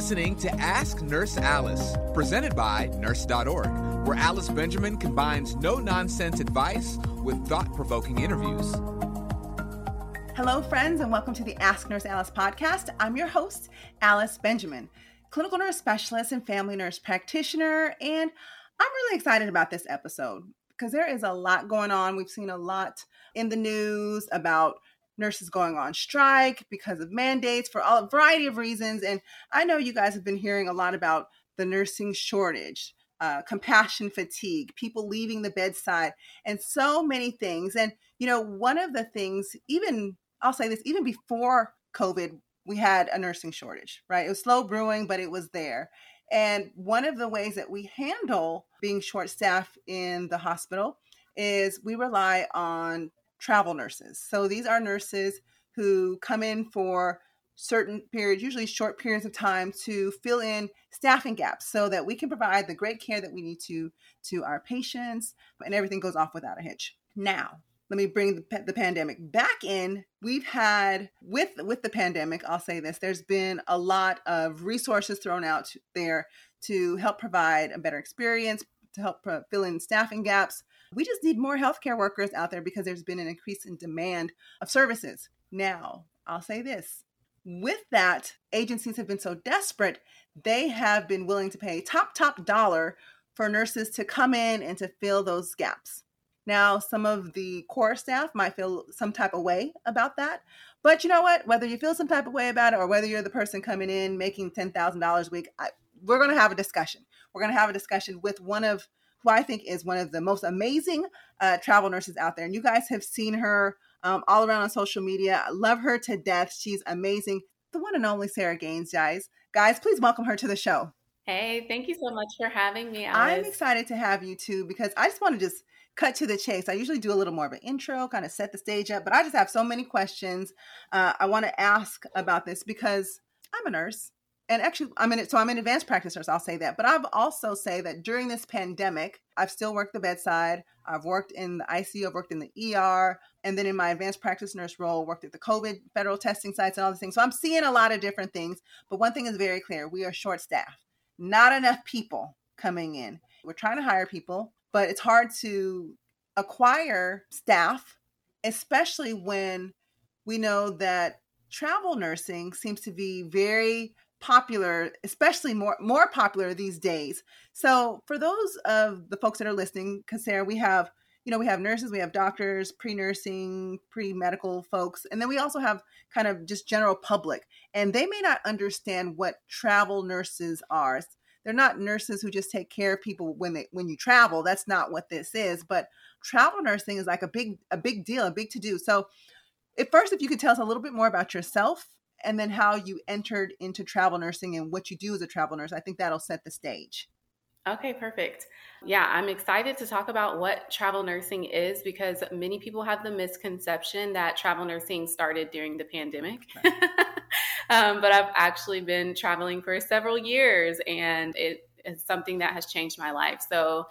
Listening to Ask Nurse Alice, presented by Nurse.org, where Alice Benjamin combines no nonsense advice with thought provoking interviews. Hello, friends, and welcome to the Ask Nurse Alice podcast. I'm your host, Alice Benjamin, clinical nurse specialist and family nurse practitioner. And I'm really excited about this episode because there is a lot going on. We've seen a lot in the news about nurses going on strike because of mandates for all, a variety of reasons. And I know you guys have been hearing a lot about the nursing shortage, uh, compassion fatigue, people leaving the bedside, and so many things. And, you know, one of the things, even I'll say this, even before COVID, we had a nursing shortage, right? It was slow brewing, but it was there. And one of the ways that we handle being short staffed in the hospital is we rely on travel nurses. So these are nurses who come in for certain periods, usually short periods of time to fill in staffing gaps so that we can provide the great care that we need to to our patients and everything goes off without a hitch. Now, let me bring the, the pandemic back in we've had with with the pandemic i'll say this there's been a lot of resources thrown out there to help provide a better experience to help uh, fill in staffing gaps we just need more healthcare workers out there because there's been an increase in demand of services. Now, I'll say this with that, agencies have been so desperate, they have been willing to pay top, top dollar for nurses to come in and to fill those gaps. Now, some of the core staff might feel some type of way about that. But you know what? Whether you feel some type of way about it or whether you're the person coming in making $10,000 a week, I, we're going to have a discussion. We're going to have a discussion with one of who I think is one of the most amazing uh, travel nurses out there. And you guys have seen her um, all around on social media. I love her to death. She's amazing. The one and only Sarah Gaines, guys. Guys, please welcome her to the show. Hey, thank you so much for having me. Alice. I'm excited to have you too because I just want to just cut to the chase. I usually do a little more of an intro, kind of set the stage up, but I just have so many questions uh, I want to ask about this because I'm a nurse and actually i'm in it so i'm an advanced practice nurse i'll say that but i've also say that during this pandemic i've still worked the bedside i've worked in the icu i've worked in the er and then in my advanced practice nurse role worked at the covid federal testing sites and all these things. So i'm seeing a lot of different things but one thing is very clear we are short staffed. Not enough people coming in. We're trying to hire people but it's hard to acquire staff especially when we know that travel nursing seems to be very popular, especially more more popular these days. So for those of the folks that are listening, because Sarah, we have you know we have nurses, we have doctors, pre-nursing, pre-medical folks, and then we also have kind of just general public, and they may not understand what travel nurses are. They're not nurses who just take care of people when they when you travel. That's not what this is. But travel nursing is like a big a big deal, a big to do. So, at first, if you could tell us a little bit more about yourself and then how you entered into travel nursing and what you do as a travel nurse. I think that'll set the stage. Okay, perfect. Yeah, I'm excited to talk about what travel nursing is because many people have the misconception that travel nursing started during the pandemic. Right. um, but I've actually been traveling for several years and it is something that has changed my life. So,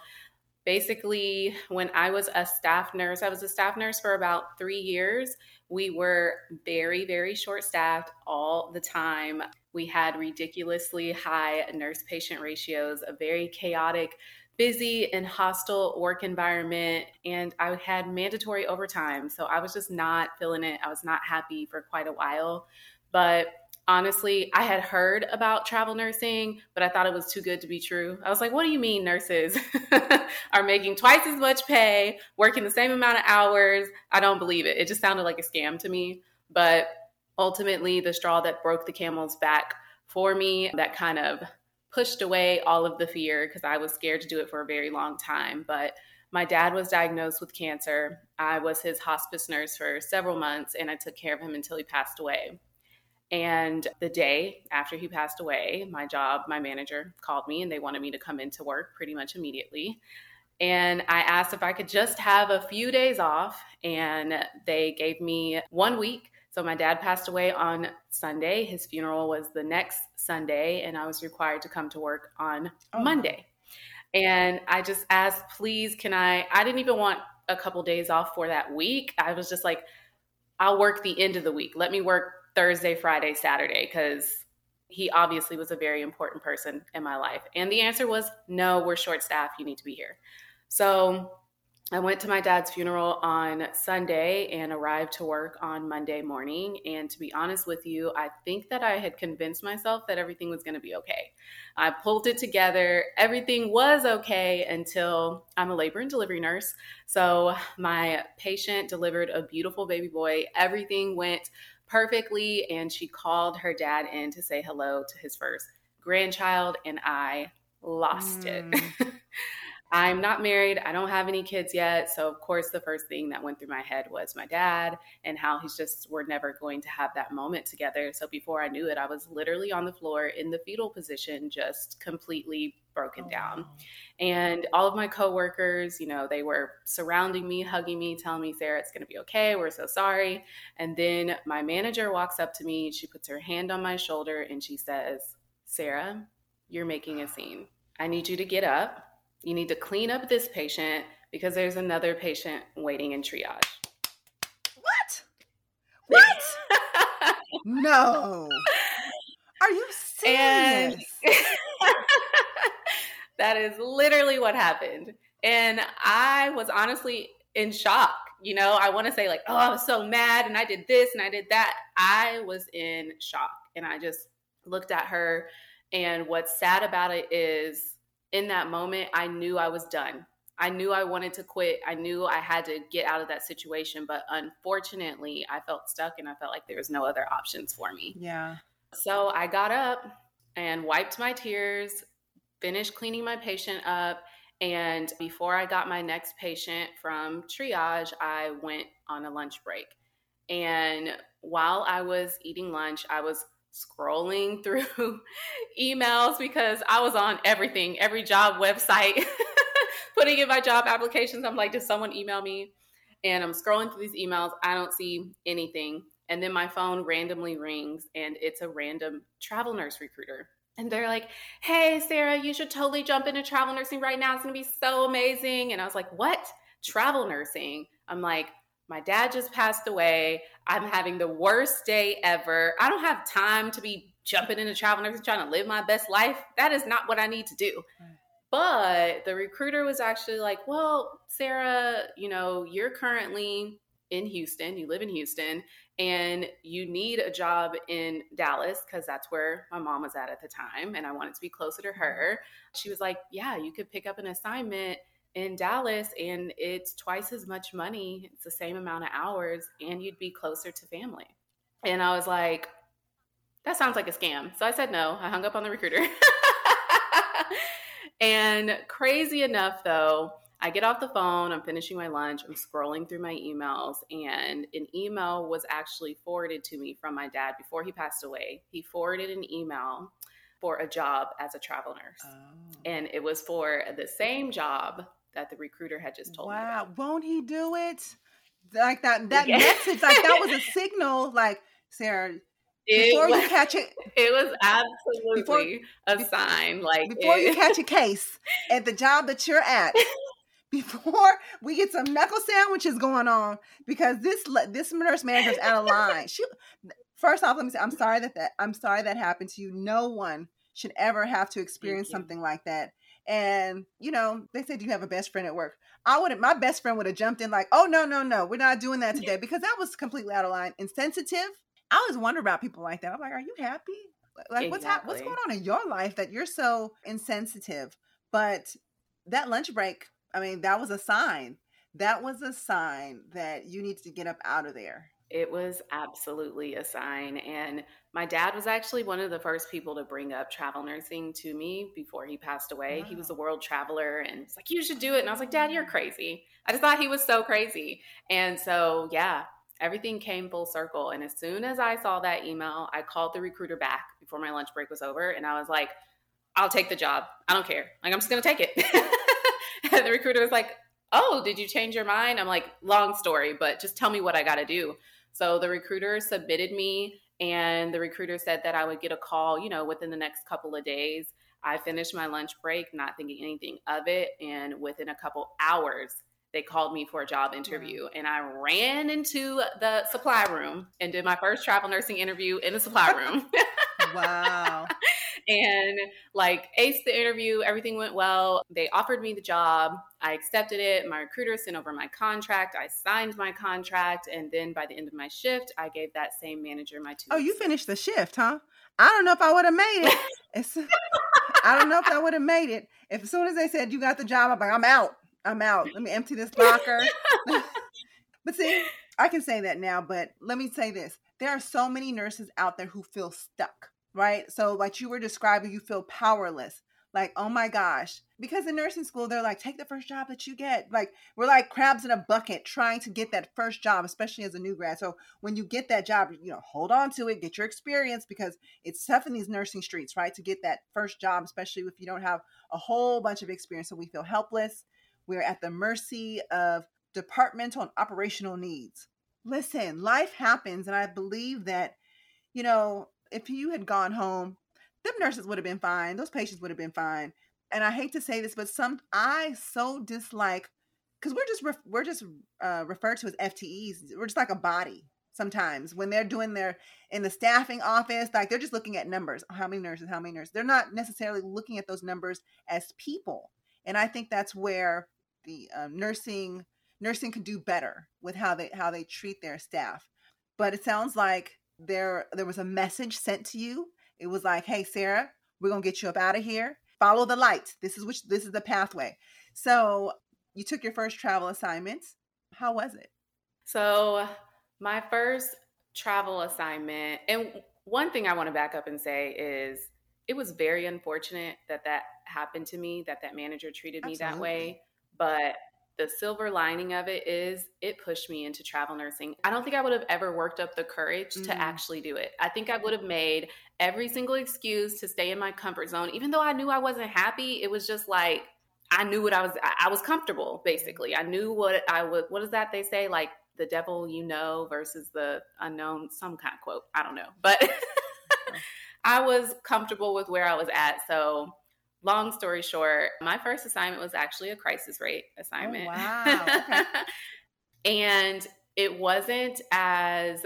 basically, when I was a staff nurse, I was a staff nurse for about three years we were very, very short staffed all the time. We had ridiculously high nurse patient ratios, a very chaotic, busy, and hostile work environment. And I had mandatory overtime. So I was just not feeling it. I was not happy for quite a while. But honestly, I had heard about travel nursing, but I thought it was too good to be true. I was like, what do you mean nurses are making twice as much pay, working the same amount of hours? I don't believe it. It just sounded like a scam to me. But ultimately, the straw that broke the camel's back for me, that kind of pushed away all of the fear because I was scared to do it for a very long time. But my dad was diagnosed with cancer. I was his hospice nurse for several months and I took care of him until he passed away. And the day after he passed away, my job, my manager called me and they wanted me to come into work pretty much immediately. And I asked if I could just have a few days off, and they gave me one week. So my dad passed away on Sunday. His funeral was the next Sunday, and I was required to come to work on oh. Monday. And I just asked, please, can I? I didn't even want a couple days off for that week. I was just like, I'll work the end of the week. Let me work Thursday, Friday, Saturday, because he obviously was a very important person in my life. And the answer was no, we're short staffed. You need to be here. So I went to my dad's funeral on Sunday and arrived to work on Monday morning. And to be honest with you, I think that I had convinced myself that everything was going to be okay. I pulled it together. Everything was okay until I'm a labor and delivery nurse. So my patient delivered a beautiful baby boy. Everything went perfectly. And she called her dad in to say hello to his first grandchild. And I lost mm. it. I'm not married. I don't have any kids yet. So, of course, the first thing that went through my head was my dad and how he's just, we're never going to have that moment together. So, before I knew it, I was literally on the floor in the fetal position, just completely broken oh, down. Wow. And all of my coworkers, you know, they were surrounding me, hugging me, telling me, Sarah, it's going to be okay. We're so sorry. And then my manager walks up to me. She puts her hand on my shoulder and she says, Sarah, you're making a scene. I need you to get up you need to clean up this patient because there's another patient waiting in triage. What? What? no. Are you serious? And that is literally what happened. And I was honestly in shock. You know, I want to say, like, oh, I was so mad and I did this and I did that. I was in shock. And I just looked at her. And what's sad about it is in that moment, I knew I was done. I knew I wanted to quit. I knew I had to get out of that situation. But unfortunately, I felt stuck and I felt like there was no other options for me. Yeah. So I got up and wiped my tears, finished cleaning my patient up. And before I got my next patient from triage, I went on a lunch break. And while I was eating lunch, I was scrolling through emails because I was on everything, every job website, putting in my job applications. I'm like, did someone email me? And I'm scrolling through these emails. I don't see anything. And then my phone randomly rings and it's a random travel nurse recruiter. And they're like, hey, Sarah, you should totally jump into travel nursing right now. It's going to be so amazing. And I was like, what? Travel nursing? I'm like, my dad just passed away. I'm having the worst day ever. I don't have time to be jumping into travel nursing trying to live my best life. That is not what I need to do. But the recruiter was actually like, well, Sarah, you know, you're currently in Houston, you live in Houston, and you need a job in Dallas because that's where my mom was at at the time, and I wanted to be closer to her. She was like, yeah, you could pick up an assignment in Dallas and it's twice as much money. It's the same amount of hours and you'd be closer to family. And I was like, that sounds like a scam. So I said no. I hung up on the recruiter. and crazy enough, though, I get off the phone, I'm finishing my lunch, I'm scrolling through my emails, and an email was actually forwarded to me from my dad before he passed away. He forwarded an email for a job as a travel nurse. Oh. And it was for the same job that the recruiter had just told wow. me. Wow, won't he do it? Like that that yeah. message, like that was a signal, like Sarah. Before was, you catch it, it was absolutely before, a sign. Like before it, you catch a case at the job that you're at, before we get some knuckle sandwiches going on, because this this nurse manager's out of line. She first off, let me say, I'm sorry that that I'm sorry that happened to you. No one should ever have to experience something like that. And, you know, they said you have a best friend at work. I would my best friend would have jumped in like, oh, no, no, no, we're not doing that today because that was completely out of line. Insensitive. I always wonder about people like that. I'm like, are you happy? Like, exactly. what's ha- what's going on in your life that you're so insensitive? But that lunch break, I mean, that was a sign. That was a sign that you need to get up out of there. It was absolutely a sign. And my dad was actually one of the first people to bring up travel nursing to me before he passed away. Wow. He was a world traveler and it's like, you should do it. And I was like, Dad, you're crazy. I just thought he was so crazy. And so, yeah, everything came full circle. And as soon as I saw that email, I called the recruiter back before my lunch break was over. And I was like, I'll take the job. I don't care. Like, I'm just going to take it. and the recruiter was like, Oh, did you change your mind? I'm like, long story, but just tell me what I got to do. So the recruiter submitted me, and the recruiter said that I would get a call, you know, within the next couple of days. I finished my lunch break, not thinking anything of it. And within a couple hours, they called me for a job interview. And I ran into the supply room and did my first travel nursing interview in the supply room. wow and like aced the interview. Everything went well. They offered me the job. I accepted it. My recruiter sent over my contract. I signed my contract. And then by the end of my shift, I gave that same manager my two. Oh, you finished the shift, huh? I don't know if I would have made it. I don't know if I would have made it. If as soon as they said you got the job, I'm like, I'm out. I'm out. Let me empty this locker. but see, I can say that now, but let me say this. There are so many nurses out there who feel stuck right? So, like you were describing, you feel powerless. Like, oh my gosh. Because in nursing school, they're like, take the first job that you get. Like, we're like crabs in a bucket trying to get that first job, especially as a new grad. So, when you get that job, you know, hold on to it, get your experience because it's tough in these nursing streets, right? To get that first job, especially if you don't have a whole bunch of experience. So, we feel helpless. We're at the mercy of departmental and operational needs. Listen, life happens. And I believe that, you know, if you had gone home, them nurses would have been fine. Those patients would have been fine. And I hate to say this, but some I so dislike because we're just we're just uh, referred to as FTEs. We're just like a body sometimes when they're doing their in the staffing office like they're just looking at numbers how many nurses how many nurses they're not necessarily looking at those numbers as people and i think that's where the uh, nursing nursing can do better with how they how they treat their staff but it sounds like there there was a message sent to you. It was like, "Hey, Sarah, we're gonna get you up out of here. Follow the light. This is which this is the pathway." So you took your first travel assignment. How was it? So my first travel assignment, and one thing I want to back up and say is it was very unfortunate that that happened to me, that that manager treated me Absolutely. that way. But the silver lining of it is it pushed me into travel nursing. I don't think I would have ever worked up the courage mm. to actually do it. I think I would have made every single excuse to stay in my comfort zone, even though I knew I wasn't happy. It was just like I knew what I was. I was comfortable, basically. I knew what I would. What is that they say? Like the devil you know versus the unknown. Some kind of quote. I don't know, but I was comfortable with where I was at. So long story short, my first assignment was actually a crisis rate assignment. Oh, wow. Okay. and it wasn't as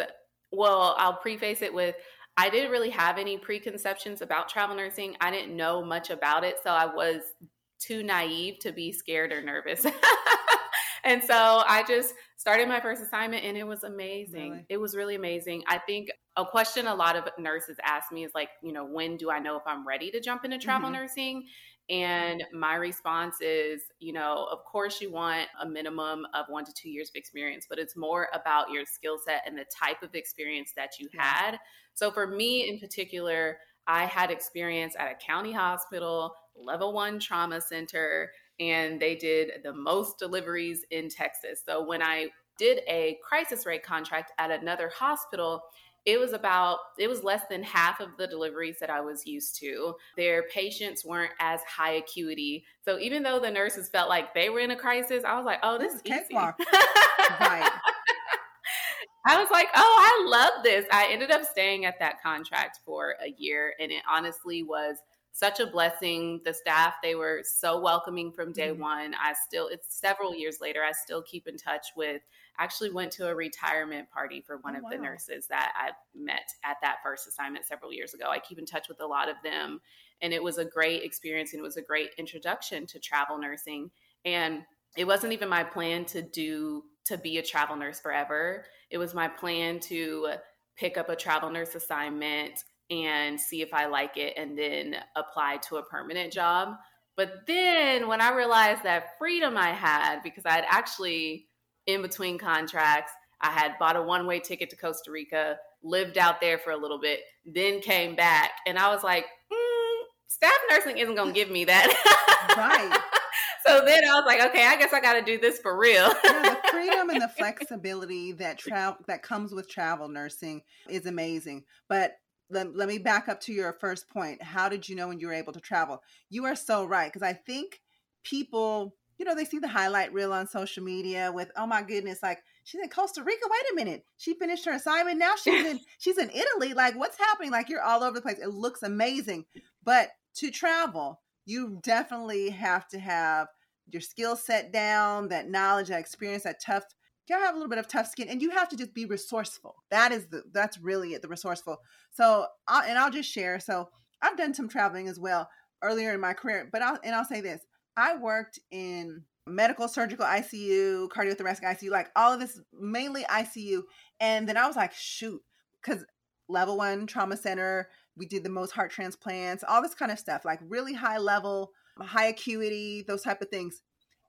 well, I'll preface it with I didn't really have any preconceptions about travel nursing. I didn't know much about it. So I was too naive to be scared or nervous. and so I just started my first assignment and it was amazing. Really? It was really amazing. I think a question a lot of nurses ask me is like, you know, when do I know if I'm ready to jump into travel mm-hmm. nursing? And my response is, you know, of course you want a minimum of one to two years of experience, but it's more about your skill set and the type of experience that you had. So for me in particular, I had experience at a county hospital, level one trauma center, and they did the most deliveries in Texas. So when I did a crisis rate contract at another hospital, it was about it was less than half of the deliveries that I was used to. Their patients weren't as high acuity. So even though the nurses felt like they were in a crisis, I was like, "Oh, this, this is cakewalk." right. I was like, "Oh, I love this." I ended up staying at that contract for a year and it honestly was such a blessing. The staff, they were so welcoming from day mm-hmm. one. I still, it's several years later, I still keep in touch with, actually went to a retirement party for one oh, of wow. the nurses that I met at that first assignment several years ago. I keep in touch with a lot of them. And it was a great experience and it was a great introduction to travel nursing. And it wasn't even my plan to do, to be a travel nurse forever. It was my plan to pick up a travel nurse assignment and see if I like it and then apply to a permanent job. But then when I realized that freedom I had, because I had actually, in between contracts, I had bought a one way ticket to Costa Rica, lived out there for a little bit, then came back. And I was like, mm, staff nursing isn't going to give me that. right. so then I was like, okay, I guess I got to do this for real. yeah, the freedom and the flexibility that travel that comes with travel nursing is amazing. But let, let me back up to your first point. How did you know when you were able to travel? You are so right because I think people, you know, they see the highlight reel on social media with, oh my goodness, like she's in Costa Rica. Wait a minute, she finished her assignment. Now she's in she's in Italy. Like what's happening? Like you're all over the place. It looks amazing, but to travel, you definitely have to have your skill set down, that knowledge, that experience, that tough you gotta have a little bit of tough skin and you have to just be resourceful. That is the that's really it the resourceful. So I'll, and i'll just share so i've done some traveling as well earlier in my career but i'll and i'll say this i worked in medical surgical icu cardiothoracic icu like all of this mainly icu and then i was like shoot because level one trauma center we did the most heart transplants all this kind of stuff like really high level high acuity those type of things.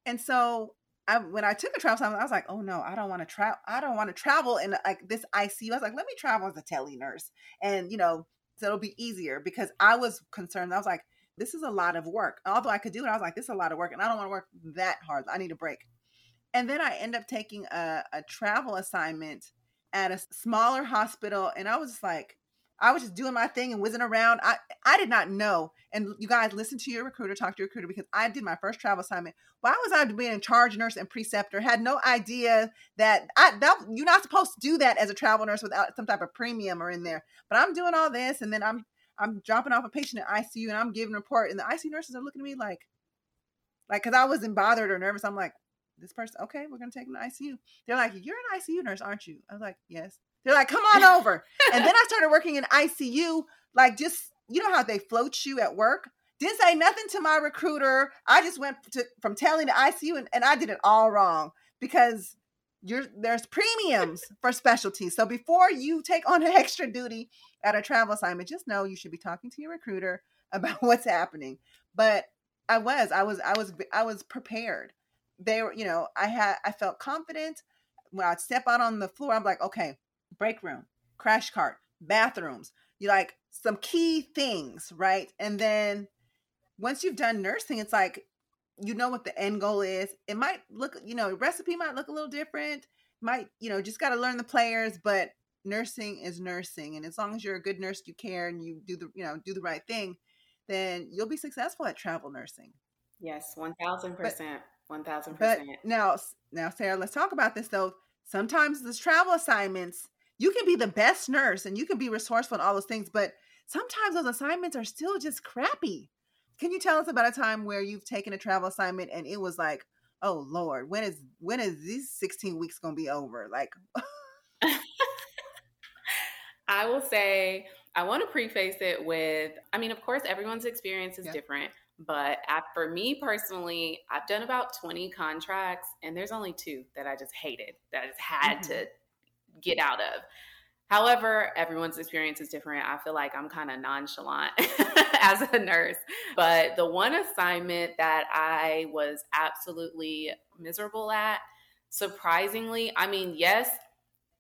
And so I, when I took a travel assignment, I was like, oh no, I don't want to travel. I don't want to travel in like this ICU. I was like, let me travel as a tele nurse, and you know, so it'll be easier because I was concerned. I was like, this is a lot of work. Although I could do it, I was like, this is a lot of work, and I don't want to work that hard. I need a break. And then I end up taking a, a travel assignment at a smaller hospital, and I was like, I was just doing my thing and whizzing around. I I did not know. And you guys listen to your recruiter, talk to your recruiter because I did my first travel assignment. Why was I being in charge nurse and preceptor? Had no idea that I that you're not supposed to do that as a travel nurse without some type of premium or in there. But I'm doing all this and then I'm I'm dropping off a patient in ICU and I'm giving report and the ICU nurses are looking at me like like because I wasn't bothered or nervous. I'm like, this person, okay, we're gonna take them to ICU. They're like, You're an ICU nurse, aren't you? I was like, Yes. They're like, come on over. and then I started working in ICU, like just, you know how they float you at work? Didn't say nothing to my recruiter. I just went to, from tele to ICU and, and I did it all wrong because you're, there's premiums for specialties. So before you take on an extra duty at a travel assignment, just know you should be talking to your recruiter about what's happening. But I was, I was, I was, I was prepared. They were, you know, I had, I felt confident when I'd step out on the floor. I'm like, okay, break room, crash cart, bathrooms. You like some key things, right? And then once you've done nursing, it's like you know what the end goal is. It might look, you know, recipe might look a little different. Might, you know, just got to learn the players, but nursing is nursing. And as long as you're a good nurse, you care and you do the, you know, do the right thing, then you'll be successful at travel nursing. Yes, 1000%. 1000%. But now, now, Sarah, let's talk about this though. Sometimes these travel assignments, you can be the best nurse and you can be resourceful and all those things, but sometimes those assignments are still just crappy. Can you tell us about a time where you've taken a travel assignment and it was like, oh Lord, when is when is these 16 weeks gonna be over? Like I will say I want to preface it with I mean, of course, everyone's experience is yeah. different. But for me personally, I've done about 20 contracts, and there's only two that I just hated, that I just had mm-hmm. to get out of. However, everyone's experience is different. I feel like I'm kind of nonchalant as a nurse. But the one assignment that I was absolutely miserable at, surprisingly, I mean, yes,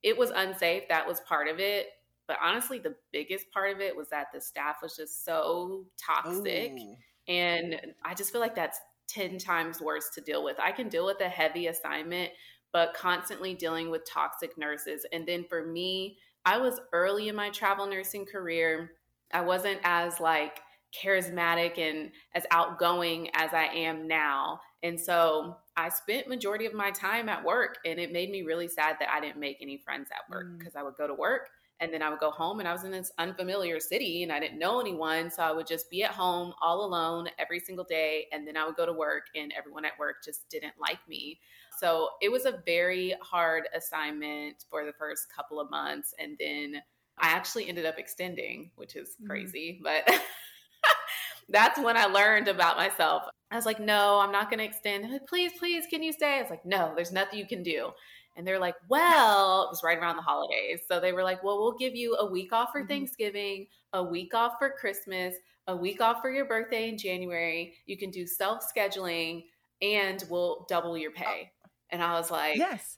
it was unsafe. That was part of it. But honestly, the biggest part of it was that the staff was just so toxic. Ooh. And I just feel like that's 10 times worse to deal with. I can deal with a heavy assignment but constantly dealing with toxic nurses. And then for me, I was early in my travel nursing career. I wasn't as like charismatic and as outgoing as I am now. And so I spent majority of my time at work and it made me really sad that I didn't make any friends at work because mm. I would go to work and then I would go home and I was in this unfamiliar city and I didn't know anyone. So I would just be at home all alone every single day. And then I would go to work and everyone at work just didn't like me. So it was a very hard assignment for the first couple of months. And then I actually ended up extending, which is mm-hmm. crazy, mm-hmm. but that's when I learned about myself. I was like, no, I'm not going to extend. Like, please, please, can you stay? I was like, no, there's nothing you can do. And they're like, well, it was right around the holidays. So they were like, well, we'll give you a week off for mm-hmm. Thanksgiving, a week off for Christmas, a week off for your birthday in January. You can do self scheduling and we'll double your pay. And I was like, Yes.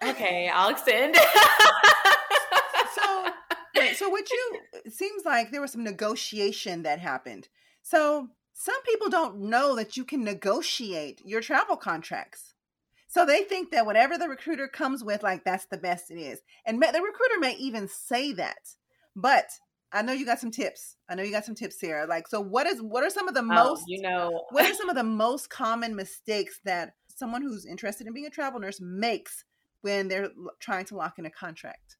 Okay, I'll extend. so, wait, so what you it seems like there was some negotiation that happened. So, some people don't know that you can negotiate your travel contracts. So they think that whatever the recruiter comes with, like that's the best it is. And the recruiter may even say that. But I know you got some tips. I know you got some tips, Sarah. Like, so what is what are some of the oh, most you know what are some of the most common mistakes that someone who's interested in being a travel nurse makes when they're trying to lock in a contract?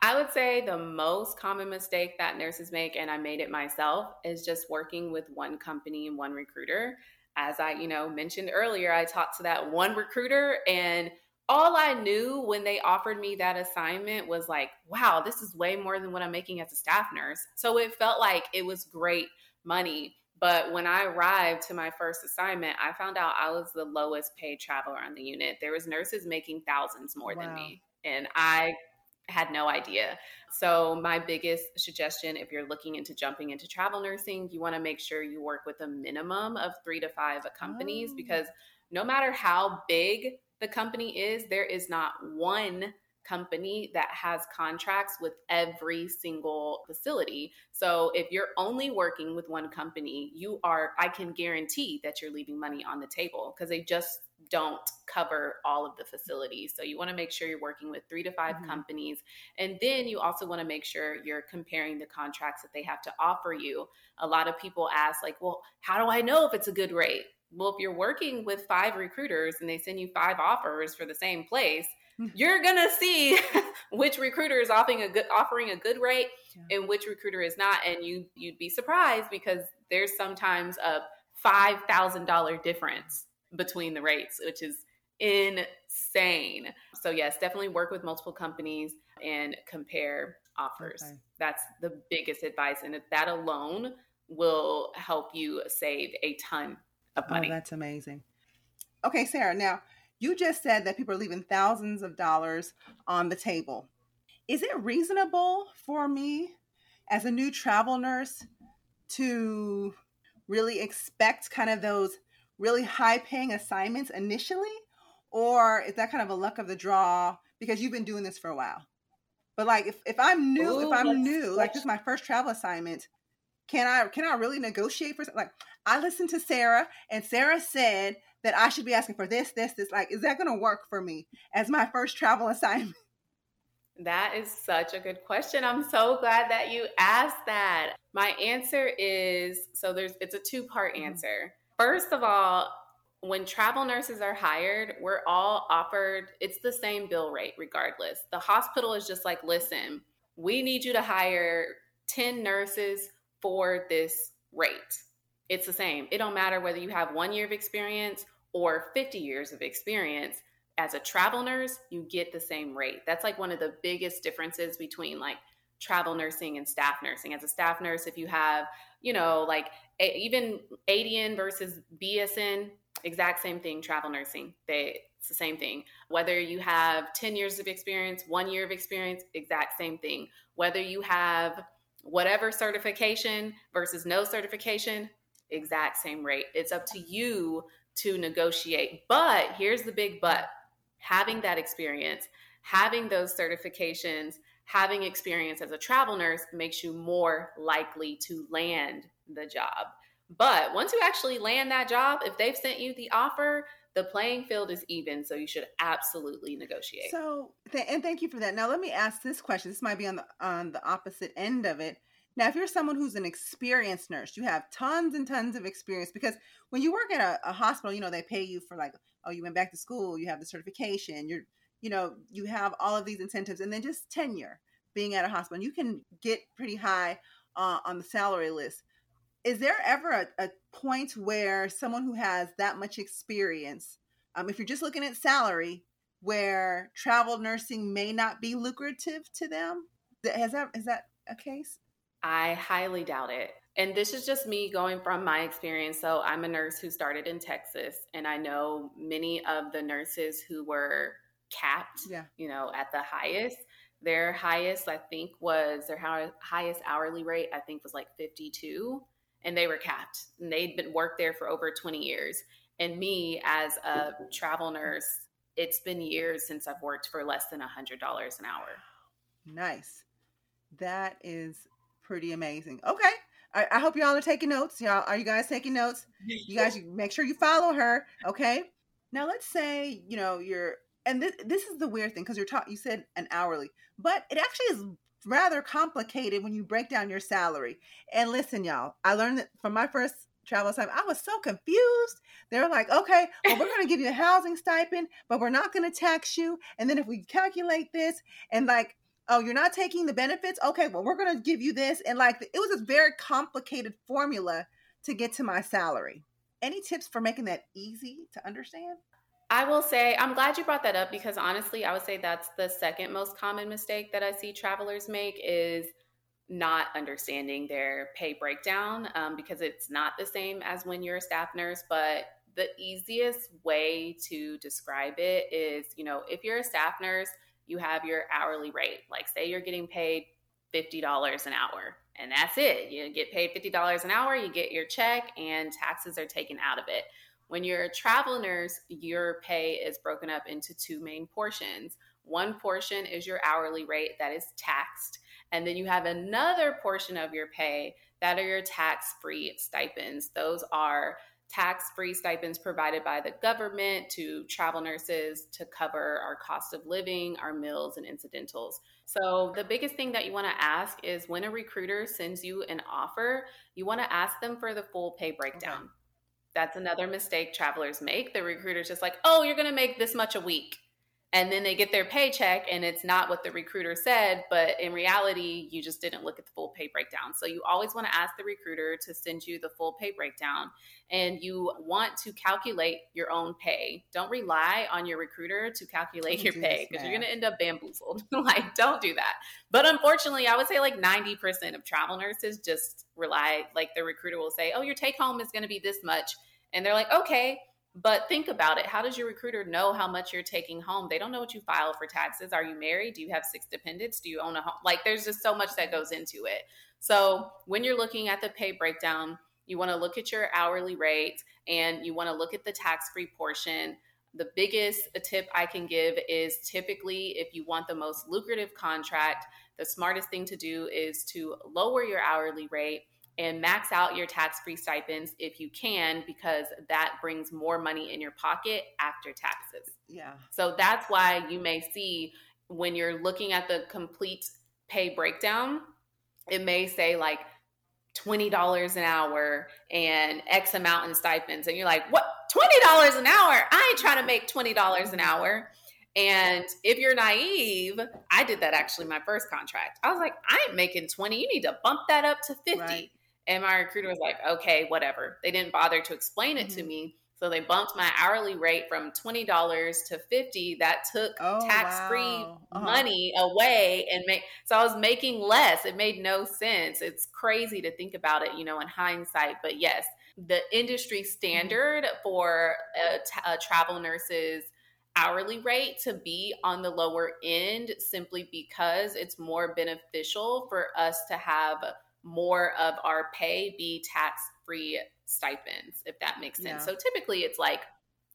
I would say the most common mistake that nurses make, and I made it myself, is just working with one company and one recruiter. As I, you know, mentioned earlier, I talked to that one recruiter and all I knew when they offered me that assignment was like, wow, this is way more than what I'm making as a staff nurse. So it felt like it was great money. But when I arrived to my first assignment, I found out I was the lowest paid traveler on the unit. There was nurses making thousands more wow. than me. And I had no idea. So my biggest suggestion if you're looking into jumping into travel nursing, you want to make sure you work with a minimum of 3 to 5 companies oh. because no matter how big the company is, there is not one company that has contracts with every single facility. So if you're only working with one company, you are I can guarantee that you're leaving money on the table because they just don't cover all of the facilities. So you want to make sure you're working with 3 to 5 mm-hmm. companies and then you also want to make sure you're comparing the contracts that they have to offer you. A lot of people ask like, "Well, how do I know if it's a good rate?" Well, if you're working with five recruiters and they send you five offers for the same place. you're gonna see which recruiter is offering a good offering a good rate yeah. and which recruiter is not, and you you'd be surprised because there's sometimes a five thousand dollar difference between the rates, which is insane. So yes, definitely work with multiple companies and compare offers. Okay. That's the biggest advice, and that alone will help you save a ton of oh, money. Oh, that's amazing. Okay, Sarah, now you just said that people are leaving thousands of dollars on the table. Is it reasonable for me as a new travel nurse to really expect kind of those really high paying assignments initially? Or is that kind of a luck of the draw because you've been doing this for a while? But like if, if I'm new, Ooh, if oh, I'm new, like this is my first travel assignment, can I can I really negotiate for like I listened to Sarah and Sarah said that I should be asking for this, this, this. Like, is that gonna work for me as my first travel assignment? That is such a good question. I'm so glad that you asked that. My answer is so there's it's a two-part mm-hmm. answer. First of all, when travel nurses are hired, we're all offered it's the same bill rate regardless. The hospital is just like, "Listen, we need you to hire 10 nurses for this rate. It's the same. It don't matter whether you have one year of experience or 50 years of experience. As a travel nurse, you get the same rate. That's like one of the biggest differences between like travel nursing and staff nursing. As a staff nurse, if you have, you know, like a, even ADN versus BSN, exact same thing, travel nursing. They it's the same thing. Whether you have 10 years of experience, one year of experience, exact same thing. Whether you have whatever certification versus no certification, exact same rate. It's up to you to negotiate. But here's the big but having that experience, having those certifications, having experience as a travel nurse makes you more likely to land the job. But once you actually land that job, if they've sent you the offer, the playing field is even, so you should absolutely negotiate. So, th- and thank you for that. Now, let me ask this question. This might be on the on the opposite end of it. Now, if you're someone who's an experienced nurse, you have tons and tons of experience because when you work at a, a hospital, you know they pay you for like, oh, you went back to school, you have the certification, you're, you know, you have all of these incentives, and then just tenure being at a hospital, you can get pretty high uh, on the salary list is there ever a, a point where someone who has that much experience, um, if you're just looking at salary, where travel nursing may not be lucrative to them? Has that is that a case? I highly doubt it. And this is just me going from my experience. So I'm a nurse who started in Texas, and I know many of the nurses who were capped, yeah. you know, at the highest. Their highest, I think, was their highest hourly rate. I think was like 52 and they were capped and they'd been worked there for over 20 years and me as a travel nurse it's been years since I've worked for less than a $100 an hour. Nice. That is pretty amazing. Okay. I, I hope y'all are taking notes. Y'all, are you guys taking notes? You guys make sure you follow her. Okay. Now let's say, you know, you're and this this is the weird thing because you're taught you said an hourly, but it actually is rather complicated when you break down your salary. And listen, y'all, I learned that from my first travel time. I was so confused. They're like, okay, well, we're going to give you a housing stipend, but we're not going to tax you. And then if we calculate this and like, oh, you're not taking the benefits, okay, well, we're going to give you this. And like, it was a very complicated formula to get to my salary. Any tips for making that easy to understand? I will say, I'm glad you brought that up because honestly, I would say that's the second most common mistake that I see travelers make is not understanding their pay breakdown um, because it's not the same as when you're a staff nurse. But the easiest way to describe it is, you know, if you're a staff nurse, you have your hourly rate. Like, say you're getting paid $50 an hour, and that's it. You get paid $50 an hour, you get your check, and taxes are taken out of it. When you're a travel nurse, your pay is broken up into two main portions. One portion is your hourly rate that is taxed, and then you have another portion of your pay that are your tax free stipends. Those are tax free stipends provided by the government to travel nurses to cover our cost of living, our meals, and incidentals. So, the biggest thing that you want to ask is when a recruiter sends you an offer, you want to ask them for the full pay breakdown. Okay. That's another mistake travelers make. The recruiter's just like, oh, you're going to make this much a week and then they get their paycheck and it's not what the recruiter said but in reality you just didn't look at the full pay breakdown. So you always want to ask the recruiter to send you the full pay breakdown and you want to calculate your own pay. Don't rely on your recruiter to calculate your pay because you're going to end up bamboozled. Like don't do that. But unfortunately i would say like 90% of travel nurses just rely like the recruiter will say oh your take home is going to be this much and they're like okay but think about it. How does your recruiter know how much you're taking home? They don't know what you file for taxes. Are you married? Do you have six dependents? Do you own a home? Like there's just so much that goes into it. So when you're looking at the pay breakdown, you want to look at your hourly rate and you want to look at the tax free portion. The biggest tip I can give is typically if you want the most lucrative contract, the smartest thing to do is to lower your hourly rate and max out your tax free stipends if you can, because that brings more money in your pocket after taxes. Yeah. So that's why you may see when you're looking at the complete pay breakdown, it may say like $20 an hour and X amount in stipends. And you're like, what? $20 an hour? I ain't trying to make $20 an hour. And if you're naive, I did that actually my first contract. I was like, I ain't making 20. You need to bump that up to 50. Right. And my recruiter was like, okay, whatever. They didn't bother to explain it mm-hmm. to me. So they bumped my hourly rate from $20 to 50. That took oh, tax-free wow. uh-huh. money away and make so I was making less. It made no sense. It's crazy to think about it, you know, in hindsight, but yes, the industry mm-hmm. standard mm-hmm. for a, t- a travel nurse's hourly rate to be on the lower end simply because it's more beneficial for us to have more of our pay be tax free stipends, if that makes sense. Yeah. So typically it's like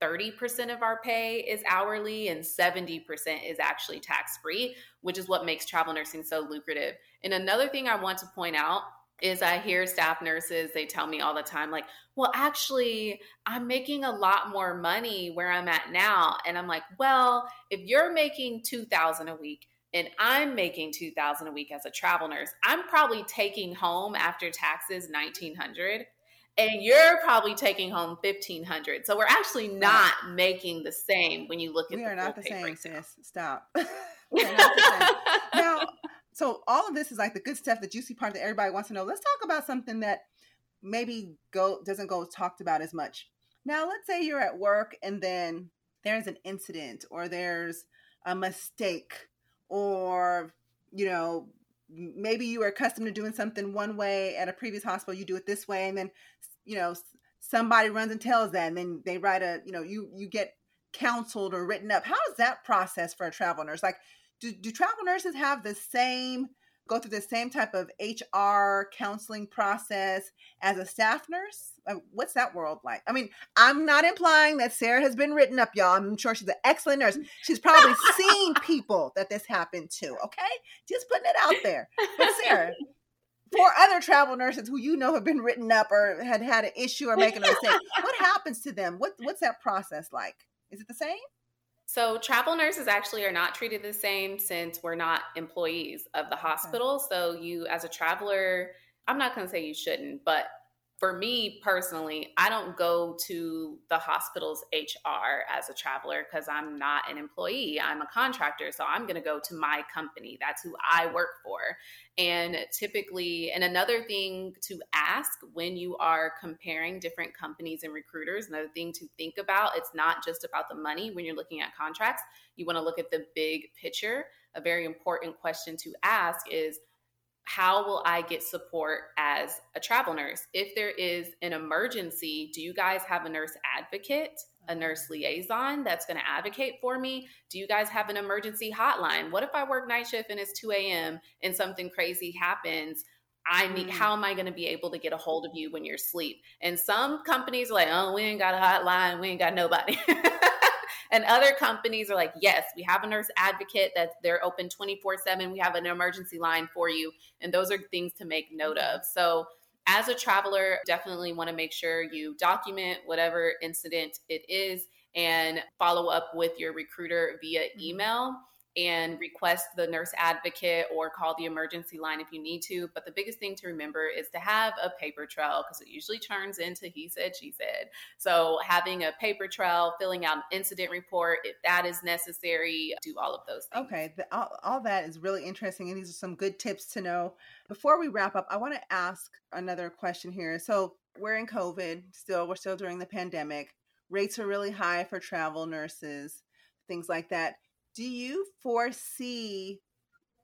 30% of our pay is hourly and 70% is actually tax free, which is what makes travel nursing so lucrative. And another thing I want to point out is I hear staff nurses, they tell me all the time, like, well, actually, I'm making a lot more money where I'm at now. And I'm like, well, if you're making 2000 a week, and I'm making 2000 a week as a travel nurse, I'm probably taking home after taxes 1900 and you're probably taking home 1500 so we're actually not making the same when you look at we the are not the same breakdown. sis. Stop. Now so all of this is like the good stuff the juicy part that everybody wants to know. Let's talk about something that maybe go doesn't go talked about as much. Now let's say you're at work and then there's an incident or there's a mistake or you know maybe you are accustomed to doing something one way at a previous hospital you do it this way and then you know somebody runs and tells that and then they write a you know you you get counseled or written up. How is that process for a travel nurse? Like do, do travel nurses have the same go through the same type of HR counseling process as a staff nurse? Uh, what's that world like? I mean, I'm not implying that Sarah has been written up, y'all. I'm sure she's an excellent nurse. She's probably seen people that this happened to, okay? Just putting it out there. But Sarah, for other travel nurses who you know have been written up or had had an issue or making a mistake, what happens to them? What what's that process like? Is it the same? So, travel nurses actually are not treated the same since we're not employees of the hospital. Okay. So, you as a traveler, I'm not going to say you shouldn't, but for me personally, I don't go to the hospital's HR as a traveler because I'm not an employee. I'm a contractor. So I'm going to go to my company. That's who I work for. And typically, and another thing to ask when you are comparing different companies and recruiters, another thing to think about, it's not just about the money when you're looking at contracts. You want to look at the big picture. A very important question to ask is how will I get support as a travel nurse? If there is an emergency, do you guys have a nurse advocate, a nurse liaison that's going to advocate for me? Do you guys have an emergency hotline? What if I work night shift and it's 2 a.m. and something crazy happens? I need, mm. how am I going to be able to get a hold of you when you're asleep? And some companies are like, oh, we ain't got a hotline, we ain't got nobody. And other companies are like, yes, we have a nurse advocate that they're open 24 7. We have an emergency line for you. And those are things to make note of. So, as a traveler, definitely want to make sure you document whatever incident it is and follow up with your recruiter via mm-hmm. email and request the nurse advocate or call the emergency line if you need to. But the biggest thing to remember is to have a paper trail because it usually turns into he said, she said. So having a paper trail, filling out an incident report if that is necessary, do all of those things. Okay, the, all, all that is really interesting. And these are some good tips to know. Before we wrap up, I want to ask another question here. So we're in COVID still, we're still during the pandemic. Rates are really high for travel nurses, things like that do you foresee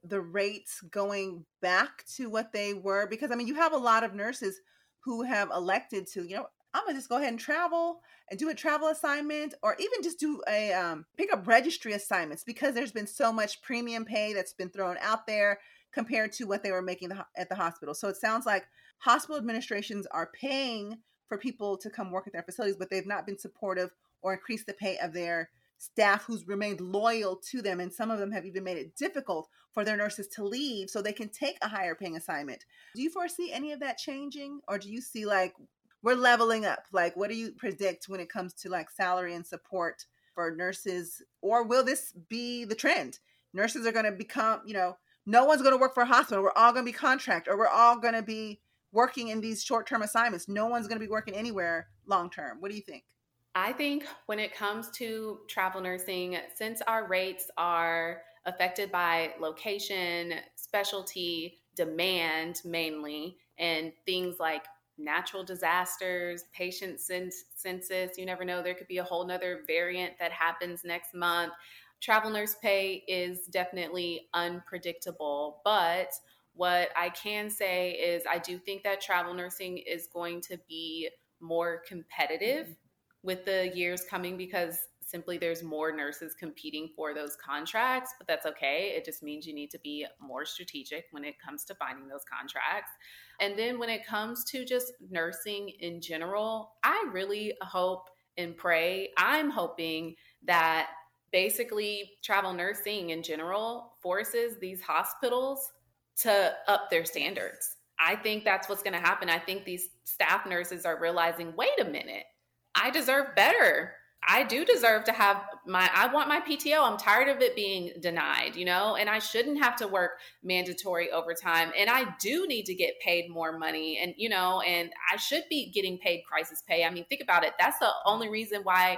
the rates going back to what they were? Because I mean, you have a lot of nurses who have elected to, you know, I'm gonna just go ahead and travel and do a travel assignment, or even just do a um, pick up registry assignments because there's been so much premium pay that's been thrown out there compared to what they were making at the hospital. So it sounds like hospital administrations are paying for people to come work at their facilities, but they've not been supportive or increased the pay of their staff who's remained loyal to them and some of them have even made it difficult for their nurses to leave so they can take a higher paying assignment. Do you foresee any of that changing or do you see like we're leveling up? Like what do you predict when it comes to like salary and support for nurses or will this be the trend? Nurses are going to become you know no one's going to work for a hospital. We're all going to be contract or we're all going to be working in these short-term assignments. No one's going to be working anywhere long term what do you think I think when it comes to travel nursing, since our rates are affected by location, specialty, demand mainly, and things like natural disasters, patient census, you never know, there could be a whole nother variant that happens next month. Travel nurse pay is definitely unpredictable, but what I can say is I do think that travel nursing is going to be more competitive with the years coming because simply there's more nurses competing for those contracts, but that's okay. It just means you need to be more strategic when it comes to finding those contracts. And then when it comes to just nursing in general, I really hope and pray. I'm hoping that basically travel nursing in general forces these hospitals to up their standards. I think that's what's going to happen. I think these staff nurses are realizing wait a minute, I deserve better. I do deserve to have my I want my PTO. I'm tired of it being denied, you know, and I shouldn't have to work mandatory overtime and I do need to get paid more money and you know, and I should be getting paid crisis pay. I mean, think about it. That's the only reason why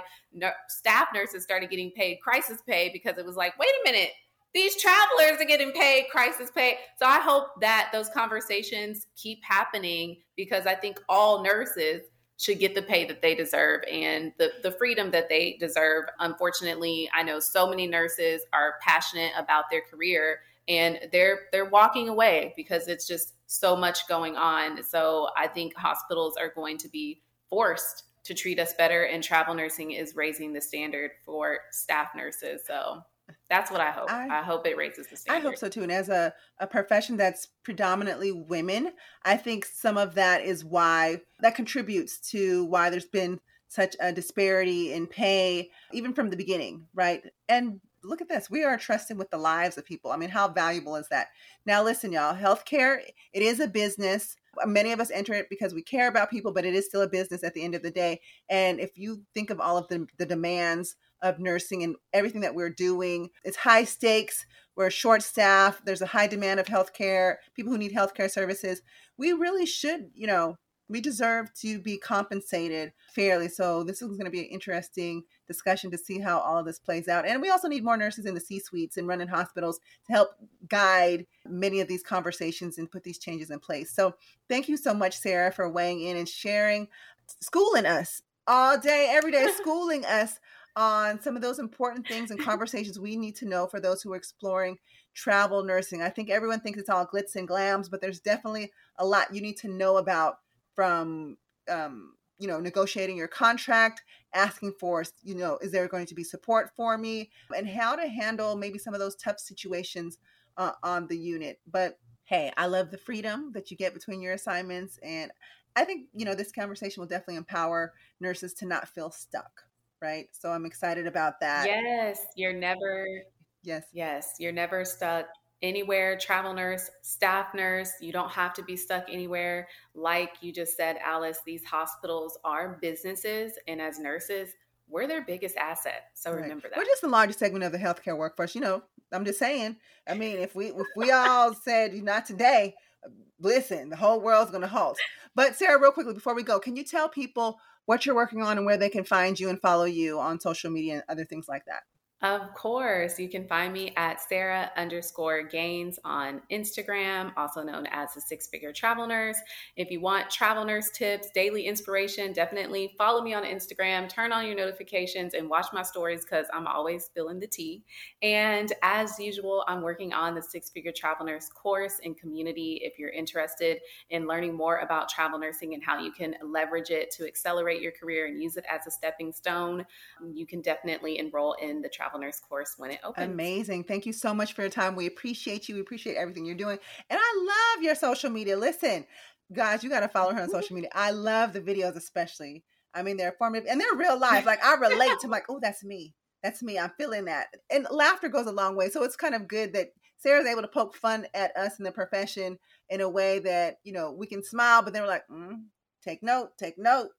staff nurses started getting paid crisis pay because it was like, "Wait a minute, these travelers are getting paid crisis pay. So I hope that those conversations keep happening because I think all nurses should get the pay that they deserve and the, the freedom that they deserve. Unfortunately, I know so many nurses are passionate about their career and they're they're walking away because it's just so much going on. So I think hospitals are going to be forced to treat us better and travel nursing is raising the standard for staff nurses. So that's what I hope. I, I, hope it raises the standard. I hope so too. And as a, a profession that's predominantly women, I think some of that is why that contributes to why there's been such a disparity in pay, even from the beginning, right? And look at this. We are trusting with the lives of people. I mean, how valuable is that? Now, listen, y'all, healthcare, it is a business. Many of us enter it because we care about people, but it is still a business at the end of the day. And if you think of all of the, the demands of nursing and everything that we're doing. It's high stakes. We're short staff. There's a high demand of healthcare, people who need healthcare services. We really should, you know, we deserve to be compensated fairly. So this is going to be an interesting discussion to see how all of this plays out. And we also need more nurses in the C suites and running hospitals to help guide many of these conversations and put these changes in place. So thank you so much, Sarah, for weighing in and sharing, schooling us all day, every day, schooling us on some of those important things and conversations we need to know for those who are exploring travel nursing. I think everyone thinks it's all glitz and glams, but there's definitely a lot you need to know about from um, you know negotiating your contract asking for you know is there going to be support for me and how to handle maybe some of those tough situations uh, on the unit but hey i love the freedom that you get between your assignments and i think you know this conversation will definitely empower nurses to not feel stuck right? So I'm excited about that. Yes, you're never Yes. Yes, you're never stuck anywhere, travel nurse, staff nurse, you don't have to be stuck anywhere. Like you just said, Alice, these hospitals are businesses and as nurses, we're their biggest asset. So right. remember that. We're just the largest segment of the healthcare workforce. You know, I'm just saying. I mean, if we if we all said not today, listen, the whole world's going to halt. But Sarah, real quickly before we go, can you tell people what you're working on and where they can find you and follow you on social media and other things like that. Of course. You can find me at Sarah underscore Gaines on Instagram, also known as the Six Figure Travel Nurse. If you want travel nurse tips, daily inspiration, definitely follow me on Instagram, turn on your notifications, and watch my stories because I'm always spilling the tea. And as usual, I'm working on the Six Figure Travel Nurse course and community. If you're interested in learning more about travel nursing and how you can leverage it to accelerate your career and use it as a stepping stone, you can definitely enroll in the travel travel nurse course when it opens. Amazing. Thank you so much for your time. We appreciate you. We appreciate everything you're doing. And I love your social media. Listen, guys, you got to follow her on social media. I love the videos, especially. I mean, they're informative and they're real life. Like I relate to, like, oh, that's me. That's me. I'm feeling that. And laughter goes a long way. So it's kind of good that Sarah's able to poke fun at us in the profession in a way that, you know, we can smile, but then we're like, mm, take note, take note.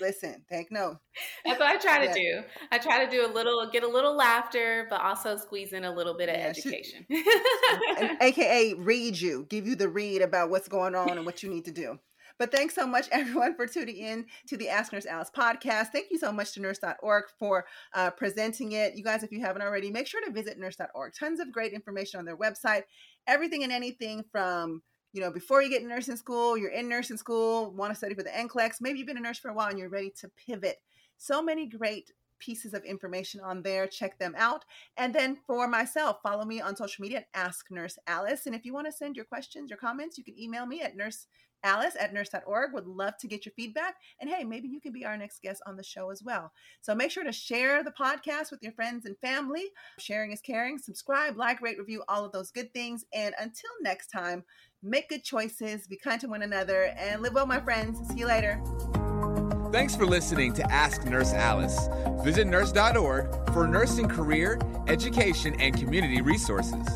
Listen, take note. That's what I try to do. I try to do a little, get a little laughter, but also squeeze in a little bit of yeah, education. She, AKA read you, give you the read about what's going on and what you need to do. But thanks so much, everyone, for tuning in to the Ask Nurse Alice podcast. Thank you so much to nurse.org for uh, presenting it. You guys, if you haven't already, make sure to visit nurse.org. Tons of great information on their website. Everything and anything from you know, before you get in nursing school, you're in nursing school, want to study for the NCLEX, maybe you've been a nurse for a while and you're ready to pivot. So many great pieces of information on there. Check them out. And then for myself, follow me on social media at Ask Nurse Alice. And if you want to send your questions, your comments, you can email me at nurse Alice at nurse.org. Would love to get your feedback. And hey, maybe you can be our next guest on the show as well. So make sure to share the podcast with your friends and family. Sharing is caring. Subscribe, like, rate, review, all of those good things. And until next time, make good choices, be kind to one another, and live well, my friends. See you later. Thanks for listening to Ask Nurse Alice. Visit nurse.org for nursing career, education, and community resources.